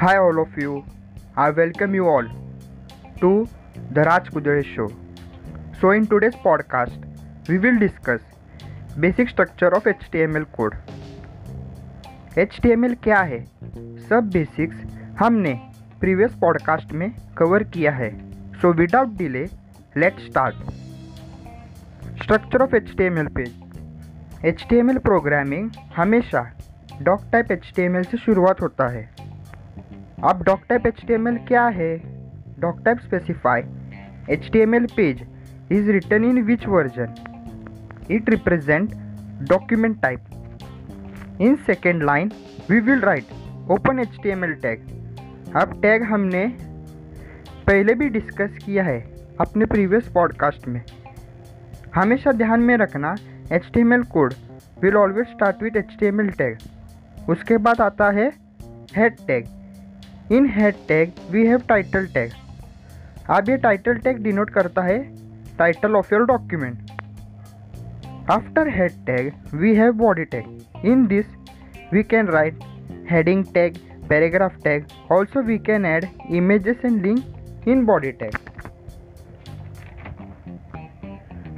Hi, all of you. I welcome you all to the Raj Kudare Show. So, in today's podcast, we will discuss basic structure of HTML code. HTML क्या है सब basics हमने previous podcast में cover किया है so without delay let start structure of HTML page HTML programming हमेशा doctype HTML से शुरुआत होता है अब डॉक टाइप HTML क्या है? Doctype specify HTML page is written in which version? It represent document type. In second line, we will write open html tag अब tag हमने पहले भी डिस्कस किया है अपने प्रीवियस पॉडकास्ट में। हमेशा ध्यान में रखना H T M L code will always start with H T M L tag उसके बाद आता है head tag in head tag we have title tag अब ये टाइटल टैग डिनोट करता है title of your document after head tag we have body tag in this we can write heading tag paragraph tag also we can add images and link in body tag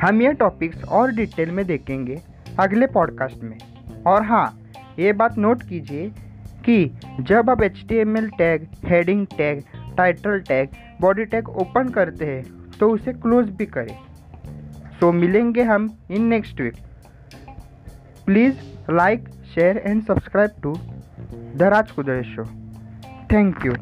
हम ये topics और detail में देखेंगे अगले podcast में। और हाँ ये बात नोट कीजिए कि जब आप H T M L tag heading tag title tag body tag open करते हैं तो उसे क्लोज भी करें। तो मिलेंगे हम in next week please like share and subscribe to the Raj कुदरेश show thank you